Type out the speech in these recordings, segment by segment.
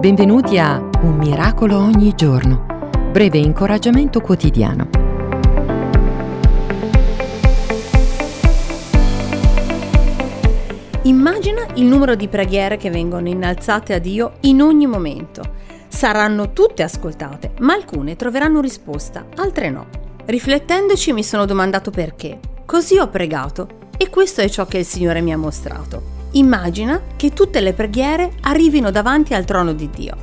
Benvenuti a Un miracolo ogni giorno, breve incoraggiamento quotidiano. Immagina il numero di preghiere che vengono innalzate a Dio in ogni momento. Saranno tutte ascoltate, ma alcune troveranno risposta, altre no. Riflettendoci mi sono domandato perché. Così ho pregato e questo è ciò che il Signore mi ha mostrato. Immagina che tutte le preghiere arrivino davanti al trono di Dio.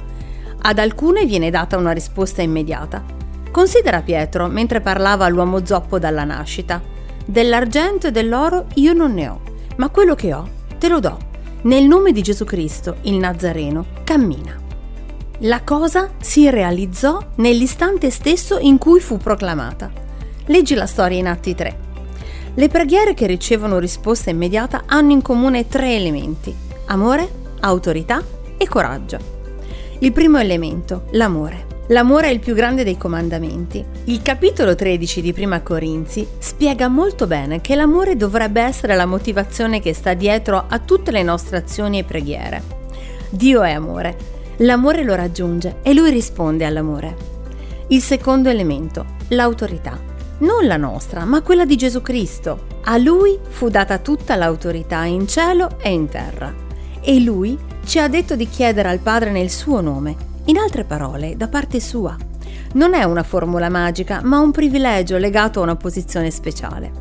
Ad alcune viene data una risposta immediata. Considera Pietro mentre parlava all'uomo zoppo dalla nascita. Dell'argento e dell'oro io non ne ho, ma quello che ho te lo do. Nel nome di Gesù Cristo, il Nazareno, cammina. La cosa si realizzò nell'istante stesso in cui fu proclamata. Leggi la storia in Atti 3. Le preghiere che ricevono risposta immediata hanno in comune tre elementi, amore, autorità e coraggio. Il primo elemento, l'amore. L'amore è il più grande dei comandamenti. Il capitolo 13 di Prima Corinzi spiega molto bene che l'amore dovrebbe essere la motivazione che sta dietro a tutte le nostre azioni e preghiere. Dio è amore. L'amore lo raggiunge e lui risponde all'amore. Il secondo elemento, l'autorità non la nostra, ma quella di Gesù Cristo. A Lui fu data tutta l'autorità in cielo e in terra. E Lui ci ha detto di chiedere al Padre nel suo nome, in altre parole, da parte sua. Non è una formula magica, ma un privilegio legato a una posizione speciale.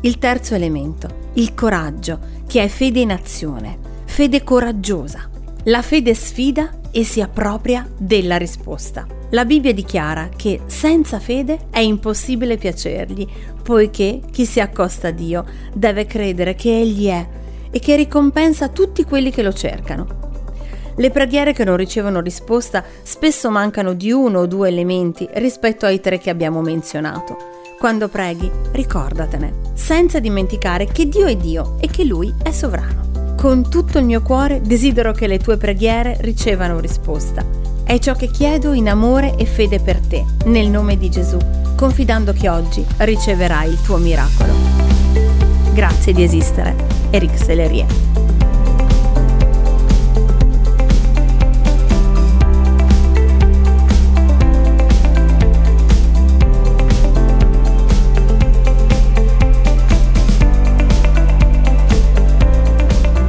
Il terzo elemento, il coraggio, che è fede in azione, fede coraggiosa. La fede sfida e si appropria della risposta. La Bibbia dichiara che senza fede è impossibile piacergli, poiché chi si accosta a Dio deve credere che Egli è e che ricompensa tutti quelli che lo cercano. Le preghiere che non ricevono risposta spesso mancano di uno o due elementi rispetto ai tre che abbiamo menzionato. Quando preghi, ricordatene, senza dimenticare che Dio è Dio e che Lui è sovrano. Con tutto il mio cuore desidero che le tue preghiere ricevano risposta è ciò che chiedo in amore e fede per te, nel nome di Gesù, confidando che oggi riceverai il tuo miracolo. Grazie di esistere. Eric Sellerie.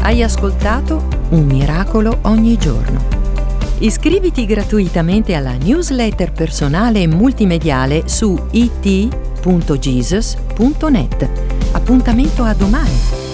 Hai ascoltato Un miracolo ogni giorno Iscriviti gratuitamente alla newsletter personale e multimediale su it.jesus.net. Appuntamento a domani!